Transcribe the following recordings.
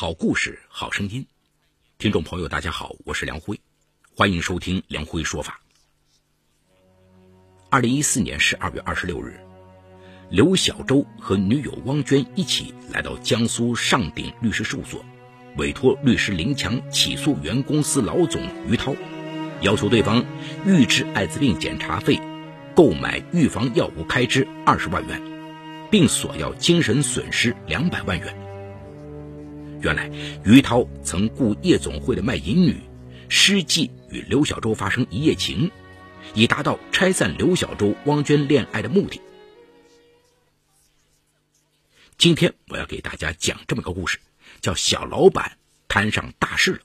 好故事，好声音。听众朋友，大家好，我是梁辉，欢迎收听梁辉说法。二零一四年十二月二十六日，刘小洲和女友汪娟一起来到江苏上鼎律师事务所，委托律师林强起诉原公司老总于涛，要求对方预支艾滋病检查费、购买预防药物开支二十万元，并索要精神损失两百万元。原来，于涛曾雇夜总会的卖淫女，施计与刘小洲发生一夜情，以达到拆散刘小洲、汪娟恋爱的目的。今天我要给大家讲这么个故事，叫“小老板摊上大事了”。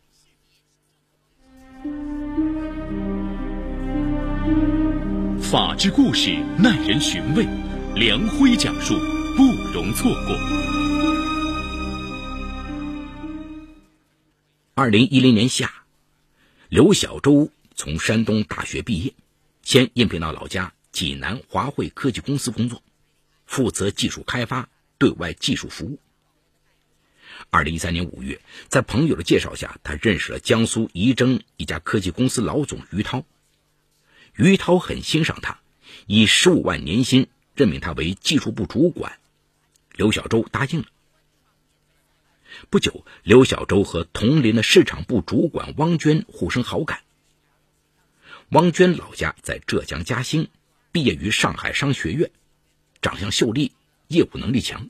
法治故事耐人寻味，梁辉讲述不容错过。二零一零年夏，刘小洲从山东大学毕业，先应聘到老家济南华汇科技公司工作，负责技术开发、对外技术服务。二零一三年五月，在朋友的介绍下，他认识了江苏仪征一家科技公司老总于涛。于涛很欣赏他，以十五万年薪任命他为技术部主管。刘小洲答应了。不久，刘小周和同龄的市场部主管汪娟互生好感。汪娟老家在浙江嘉兴，毕业于上海商学院，长相秀丽，业务能力强。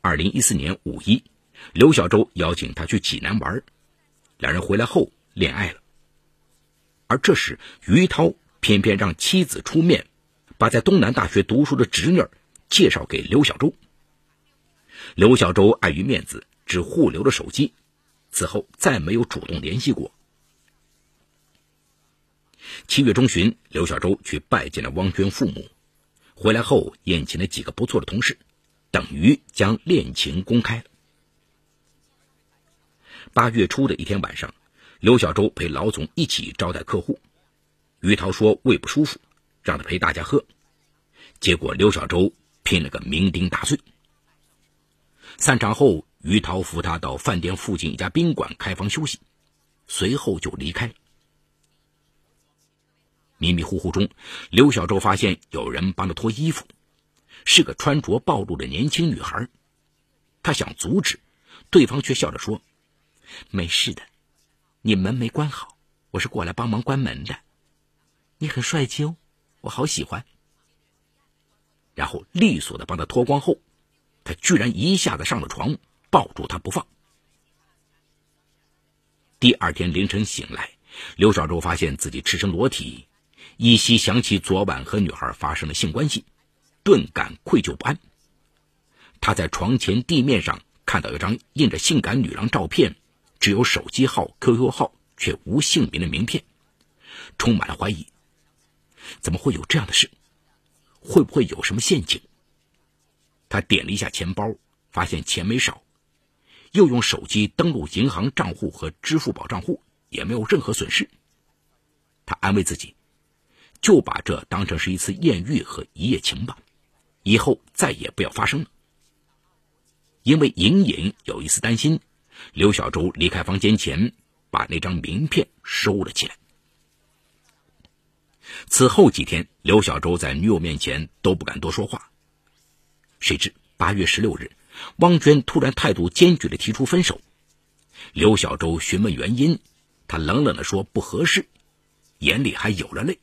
二零一四年五一，刘小周邀请他去济南玩，两人回来后恋爱了。而这时，于涛偏偏让妻子出面，把在东南大学读书的侄女介绍给刘小周。刘小周碍于面子，只互留了手机，此后再没有主动联系过。七月中旬，刘小周去拜见了汪娟父母，回来后宴请了几个不错的同事，等于将恋情公开了。八月初的一天晚上，刘小周陪老总一起招待客户，于涛说胃不舒服，让他陪大家喝，结果刘小周拼了个酩酊大醉。散场后，于涛扶他到饭店附近一家宾馆开房休息，随后就离开。迷迷糊糊中，刘小洲发现有人帮他脱衣服，是个穿着暴露的年轻女孩。他想阻止，对方却笑着说：“没事的，你门没关好，我是过来帮忙关门的。你很帅气哦，我好喜欢。”然后利索的帮他脱光后。他居然一下子上了床，抱住她不放。第二天凌晨醒来，刘少洲发现自己赤身裸体，依稀想起昨晚和女孩发生了性关系，顿感愧疚不安。他在床前地面上看到一张印着性感女郎照片，只有手机号、QQ 号，却无姓名的名片，充满了怀疑。怎么会有这样的事？会不会有什么陷阱？他点了一下钱包，发现钱没少，又用手机登录银行账户和支付宝账户，也没有任何损失。他安慰自己，就把这当成是一次艳遇和一夜情吧，以后再也不要发生了。因为隐隐有一丝担心，刘小周离开房间前，把那张名片收了起来。此后几天，刘小周在女友面前都不敢多说话。谁知八月十六日，汪娟突然态度坚决的提出分手。刘小周询问原因，他冷冷的说不合适，眼里还有了泪。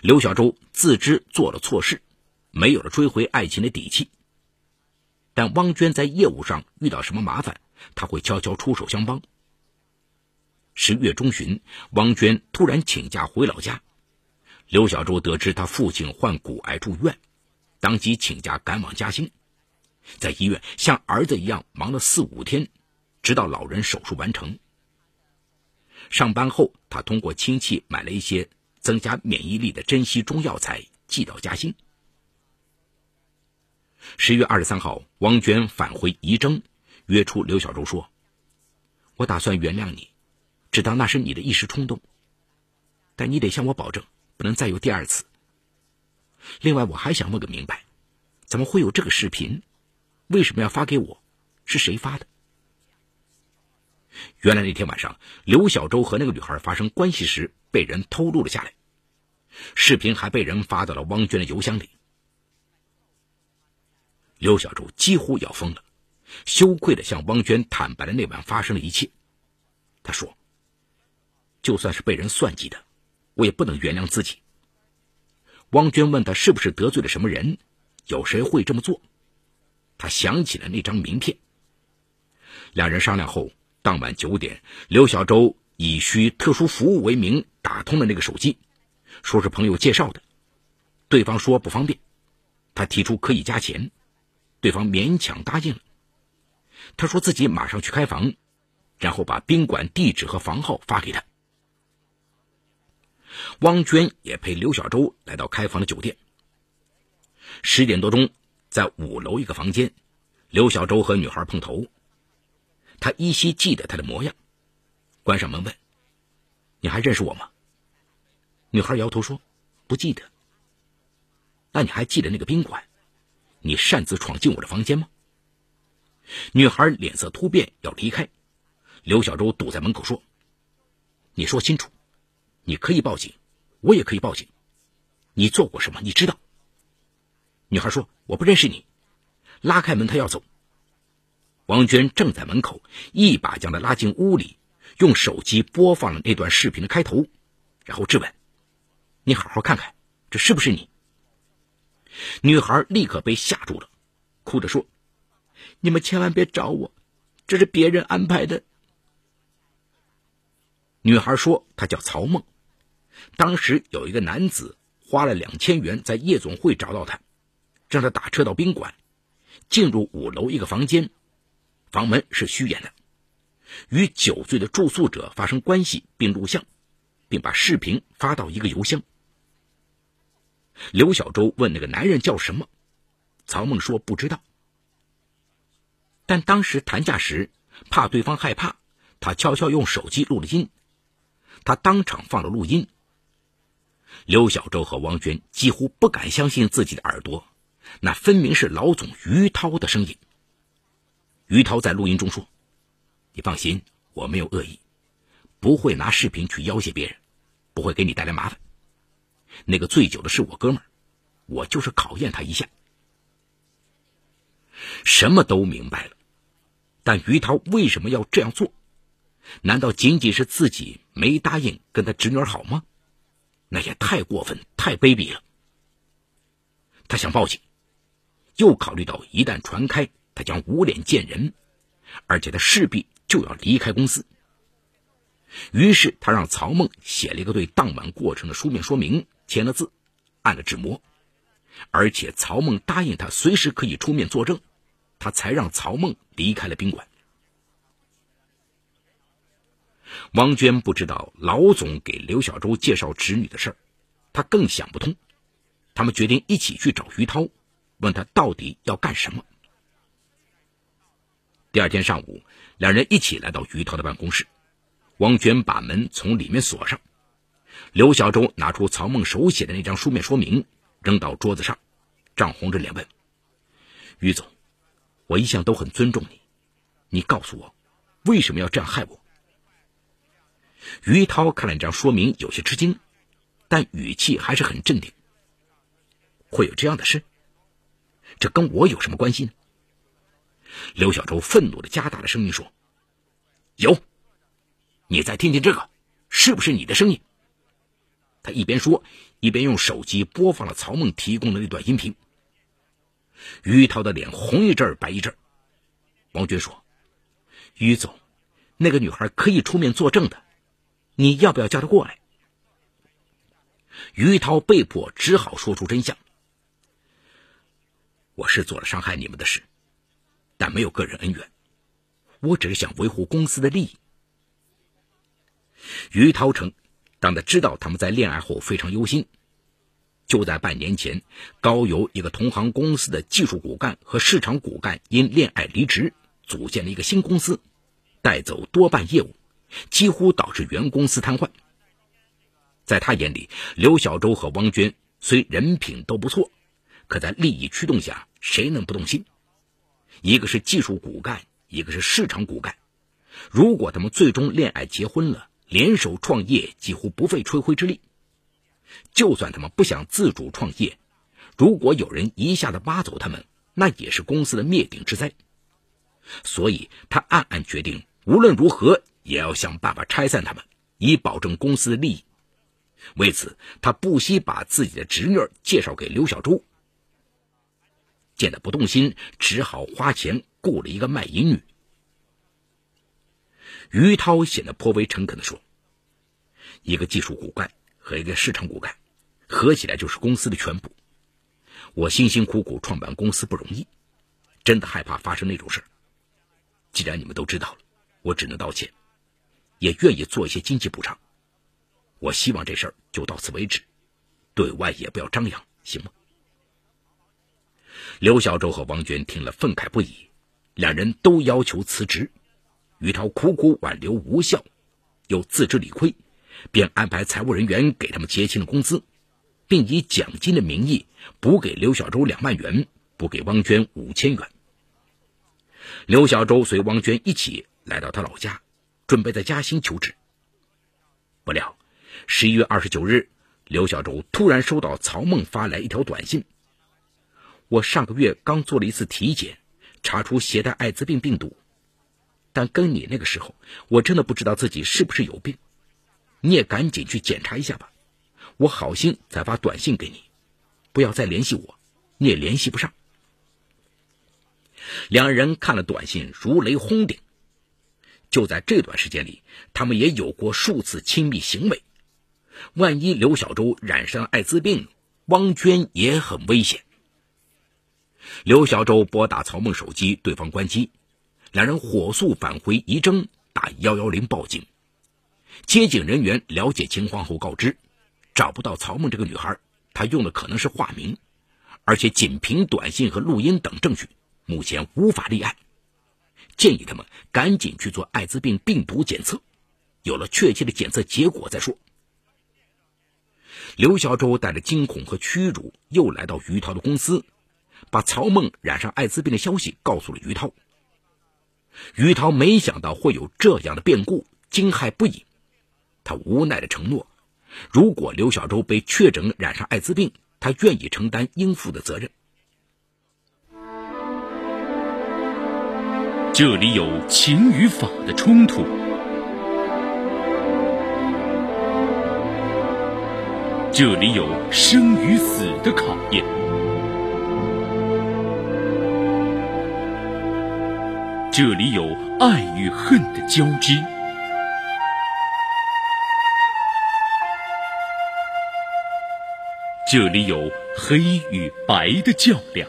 刘小周自知做了错事，没有了追回爱情的底气。但汪娟在业务上遇到什么麻烦，他会悄悄出手相帮。十月中旬，汪娟突然请假回老家，刘小周得知他父亲患骨癌住院。当即请假赶往嘉兴，在医院像儿子一样忙了四五天，直到老人手术完成。上班后，他通过亲戚买了一些增加免疫力的珍稀中药材，寄到嘉兴。十月二十三号，汪娟返回仪征，约出刘小洲说：“我打算原谅你，只当那是你的一时冲动，但你得向我保证，不能再有第二次。”另外，我还想问个明白，怎么会有这个视频？为什么要发给我？是谁发的。原来那天晚上，刘小周和那个女孩发生关系时被人偷录了下来，视频还被人发到了汪娟的邮箱里。刘小周几乎要疯了，羞愧的向汪娟坦白了那晚发生的一切。他说：“就算是被人算计的，我也不能原谅自己。”汪娟问他是不是得罪了什么人，有谁会这么做？他想起了那张名片。两人商量后。当晚九点，刘小周以需特殊服务为名打通了那个手机，说是朋友介绍的。对方说不方便，他提出可以加钱，对方勉强答应了。他说自己马上去开房，然后把宾馆地址和房号发给他。汪娟也陪刘小周来到开房的酒店。十点多钟，在五楼一个房间，刘小周和女孩碰头。他依稀记得她的模样，关上门问：“你还认识我吗？”女孩摇头说：“不记得。”那你还记得那个宾馆？你擅自闯进我的房间吗？女孩脸色突变，要离开。刘小周堵在门口说：“你说清楚，你可以报警，我也可以报警。你做过什么？你知道？”女孩说：“我不认识你。”拉开门，他要走。王娟正在门口，一把将她拉进屋里，用手机播放了那段视频的开头，然后质问：“你好好看看，这是不是你？”女孩立刻被吓住了，哭着说：“你们千万别找我，这是别人安排的。”女孩说：“她叫曹梦，当时有一个男子花了两千元在夜总会找到他，让他打车到宾馆，进入五楼一个房间。”房门是虚掩的，与酒醉的住宿者发生关系并录像，并把视频发到一个邮箱。刘小周问那个男人叫什么，曹梦说不知道。但当时谈价时怕对方害怕，他悄悄用手机录了音，他当场放了录音。刘小周和王娟几乎不敢相信自己的耳朵，那分明是老总于涛的声音。于涛在录音中说：“你放心，我没有恶意，不会拿视频去要挟别人，不会给你带来麻烦。那个醉酒的是我哥们儿，我就是考验他一下。”什么都明白了，但于涛为什么要这样做？难道仅仅是自己没答应跟他侄女好吗？那也太过分、太卑鄙了。他想报警，又考虑到一旦传开。他将无脸见人，而且他势必就要离开公司。于是他让曹梦写了一个对当晚过程的书面说明，签了字，按了纸模，而且曹梦答应他随时可以出面作证，他才让曹梦离开了宾馆。王娟不知道老总给刘小周介绍侄女的事儿，她更想不通。他们决定一起去找于涛，问他到底要干什么。第二天上午，两人一起来到于涛的办公室。汪娟把门从里面锁上，刘小周拿出曹梦手写的那张书面说明，扔到桌子上，涨红着脸问：“于总，我一向都很尊重你，你告诉我，为什么要这样害我？”于涛看了这张说明，有些吃惊，但语气还是很镇定：“会有这样的事？这跟我有什么关系呢？”刘小周愤怒的加大了声音说：“有，你再听听这个，是不是你的声音？”他一边说，一边用手机播放了曹梦提供的那段音频。于涛的脸红一阵儿白一阵儿。王娟说：“于总，那个女孩可以出面作证的，你要不要叫他过来？”于涛被迫只好说出真相：“我是做了伤害你们的事。”但没有个人恩怨，我只是想维护公司的利益。于涛称，当他知道他们在恋爱后非常忧心，就在半年前，高邮一个同行公司的技术骨干和市场骨干因恋爱离职，组建了一个新公司，带走多半业务，几乎导致原公司瘫痪。在他眼里，刘小周和汪娟虽人品都不错，可在利益驱动下，谁能不动心？一个是技术骨干，一个是市场骨干。如果他们最终恋爱结婚了，联手创业几乎不费吹灰之力。就算他们不想自主创业，如果有人一下子挖走他们，那也是公司的灭顶之灾。所以他暗暗决定，无论如何也要想办法拆散他们，以保证公司的利益。为此，他不惜把自己的侄女介绍给刘小珠。见他不动心，只好花钱雇了一个卖淫女。于涛显得颇为诚恳地说：“一个技术骨干和一个市场骨干，合起来就是公司的全部。我辛辛苦苦创办公司不容易，真的害怕发生那种事既然你们都知道了，我只能道歉，也愿意做一些经济补偿。我希望这事儿就到此为止，对外也不要张扬，行吗？”刘小周和王娟听了愤慨不已，两人都要求辞职。于涛苦苦挽留无效，又自知理亏，便安排财务人员给他们结清了工资，并以奖金的名义补给刘小周两万元，补给汪娟五千元。刘小周随汪娟一起来到他老家，准备在嘉兴求职。不料，十一月二十九日，刘小周突然收到曹梦发来一条短信。我上个月刚做了一次体检，查出携带艾滋病病毒，但跟你那个时候，我真的不知道自己是不是有病。你也赶紧去检查一下吧。我好心才发短信给你，不要再联系我，你也联系不上。两人看了短信，如雷轰顶。就在这段时间里，他们也有过数次亲密行为。万一刘小周染上艾滋病，汪娟也很危险。刘小周拨打曹梦手机，对方关机，两人火速返回仪征，打幺幺零报警。接警人员了解情况后告知，找不到曹梦这个女孩，她用的可能是化名，而且仅凭短信和录音等证据，目前无法立案，建议他们赶紧去做艾滋病病毒检测，有了确切的检测结果再说。刘小周带着惊恐和屈辱，又来到于涛的公司。把曹梦染上艾滋病的消息告诉了于涛。于涛没想到会有这样的变故，惊骇不已。他无奈的承诺，如果刘小周被确诊染上艾滋病，他愿意承担应负的责任。这里有情与法的冲突，这里有生与死的考验。这里有爱与恨的交织，这里有黑与白的较量。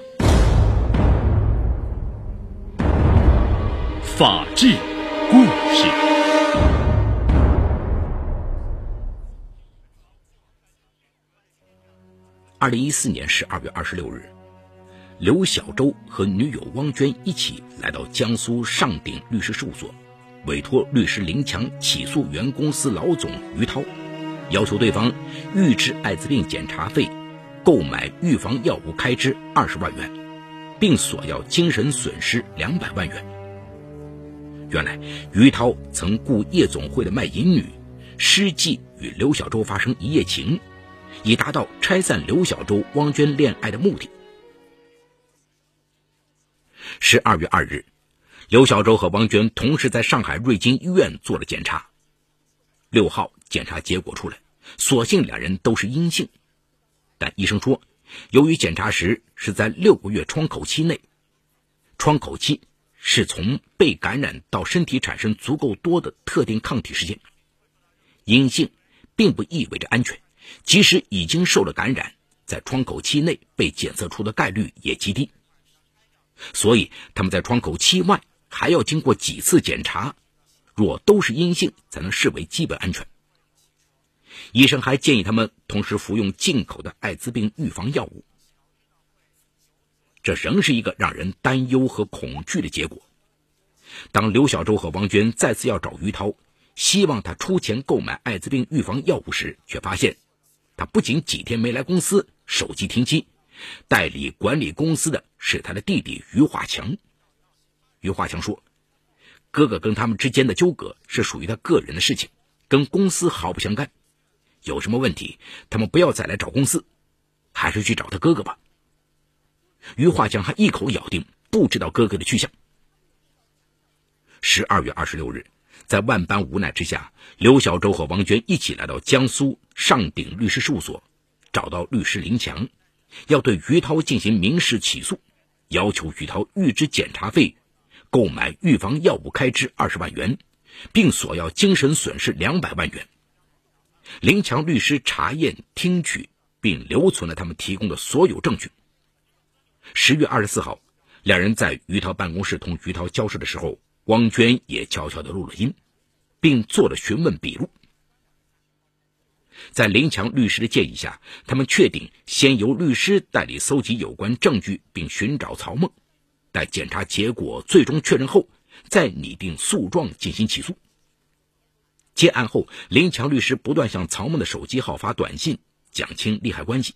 法治故事。二零一四年十二月二十六日。刘小周和女友汪娟一起来到江苏上鼎律师事务所，委托律师林强起诉原公司老总于涛，要求对方预支艾滋病检查费、购买预防药物开支二十万元，并索要精神损失两百万元。原来，于涛曾雇夜总会的卖淫女，施计与刘小周发生一夜情，以达到拆散刘小周、汪娟恋爱的目的。十二月二日，刘小周和汪娟同时在上海瑞金医院做了检查。六号检查结果出来，所幸两人都是阴性，但医生说，由于检查时是在六个月窗口期内，窗口期是从被感染到身体产生足够多的特定抗体时间，阴性并不意味着安全，即使已经受了感染，在窗口期内被检测出的概率也极低。所以他们在窗口期外还要经过几次检查，若都是阴性，才能视为基本安全。医生还建议他们同时服用进口的艾滋病预防药物。这仍是一个让人担忧和恐惧的结果。当刘小周和王娟再次要找于涛，希望他出钱购买艾滋病预防药物时，却发现他不仅几天没来公司，手机停机。代理管理公司的是他的弟弟于华强。于华强说：“哥哥跟他们之间的纠葛是属于他个人的事情，跟公司毫不相干。有什么问题，他们不要再来找公司，还是去找他哥哥吧。于化强还一口咬定不知道哥哥的去向。十二月二十六日，在万般无奈之下，刘小周和王娟一起来到江苏上鼎律师事务所，找到律师林强，要对于涛进行民事起诉，要求于涛预支检查费、购买预防药物开支二十万元，并索要精神损失两百万元。林强律师查验、听取并留存了他们提供的所有证据。十月二十四号，两人在于涛办公室同于涛交涉的时候，汪娟也悄悄的录了音，并做了询问笔录。在林强律师的建议下，他们确定先由律师代理搜集有关证据，并寻找曹梦，待检查结果最终确认后，再拟定诉状进行起诉。接案后，林强律师不断向曹梦的手机号发短信，讲清利害关系。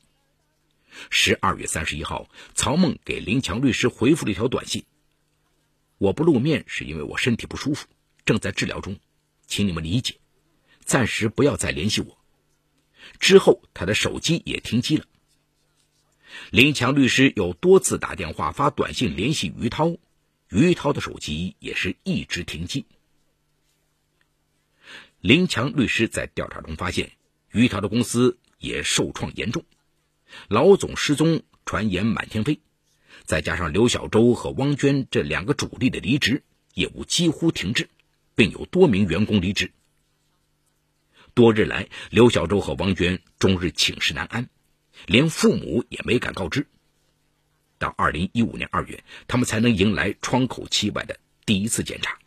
十二月三十一号，曹梦给林强律师回复了一条短信：“我不露面是因为我身体不舒服，正在治疗中，请你们理解，暂时不要再联系我。”之后，他的手机也停机了。林强律师有多次打电话、发短信联系于涛，于涛的手机也是一直停机。林强律师在调查中发现，于涛的公司也受创严重，老总失踪，传言满天飞，再加上刘小周和汪娟这两个主力的离职，业务几乎停滞，并有多名员工离职。多日来，刘小周和汪娟终日寝食难安，连父母也没敢告知。到二零一五年二月，他们才能迎来窗口期外的第一次检查，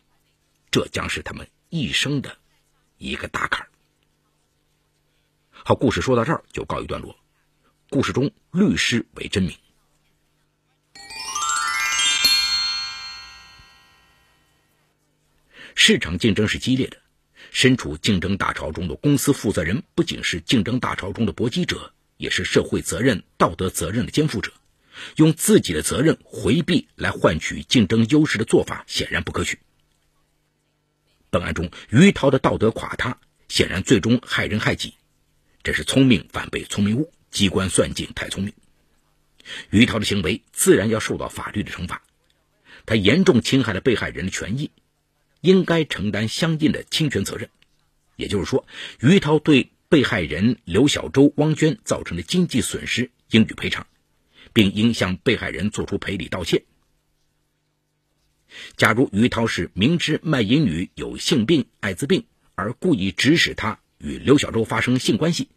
这将是他们一生的。一个大坎儿。好，故事说到这儿就告一段落。故事中律师为真名。市场竞争是激烈的，身处竞争大潮中的公司负责人不仅是竞争大潮中的搏击者，也是社会责任、道德责任的肩负者。用自己的责任回避来换取竞争优势的做法，显然不可取。本案中，于涛的道德垮塌，显然最终害人害己，这是聪明反被聪明误，机关算尽太聪明。于涛的行为自然要受到法律的惩罚，他严重侵害了被害人的权益，应该承担相应的侵权责任。也就是说，于涛对被害人刘小周、汪娟造成的经济损失应予赔偿，并应向被害人作出赔礼道歉。假如于涛是明知卖淫女有性病、艾滋病，而故意指使她与刘小周发生性关系，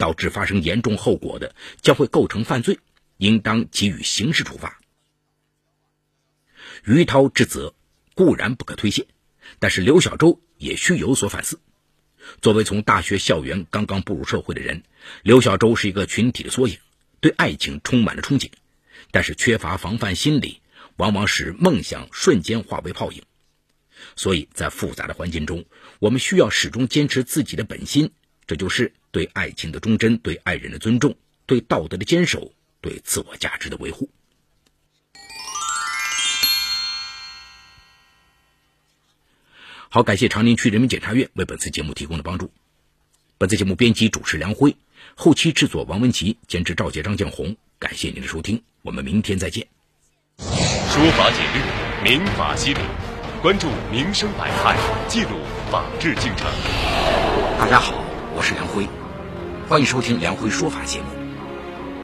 导致发生严重后果的，将会构成犯罪，应当给予刑事处罚。于涛之责固然不可推卸，但是刘小周也需有所反思。作为从大学校园刚刚步入社会的人，刘小周是一个群体的缩影，对爱情充满了憧憬，但是缺乏防范心理。往往使梦想瞬间化为泡影，所以在复杂的环境中，我们需要始终坚持自己的本心，这就是对爱情的忠贞、对爱人的尊重、对道德的坚守、对自我价值的维护。好，感谢长宁区人民检察院为本次节目提供的帮助。本次节目编辑主持梁辉，后期制作王文琪，监制赵杰、张建红。感谢您的收听，我们明天再见。说法解律，民法析理，关注民生百态，记录法治进程。大家好，我是梁辉，欢迎收听梁辉说法节目。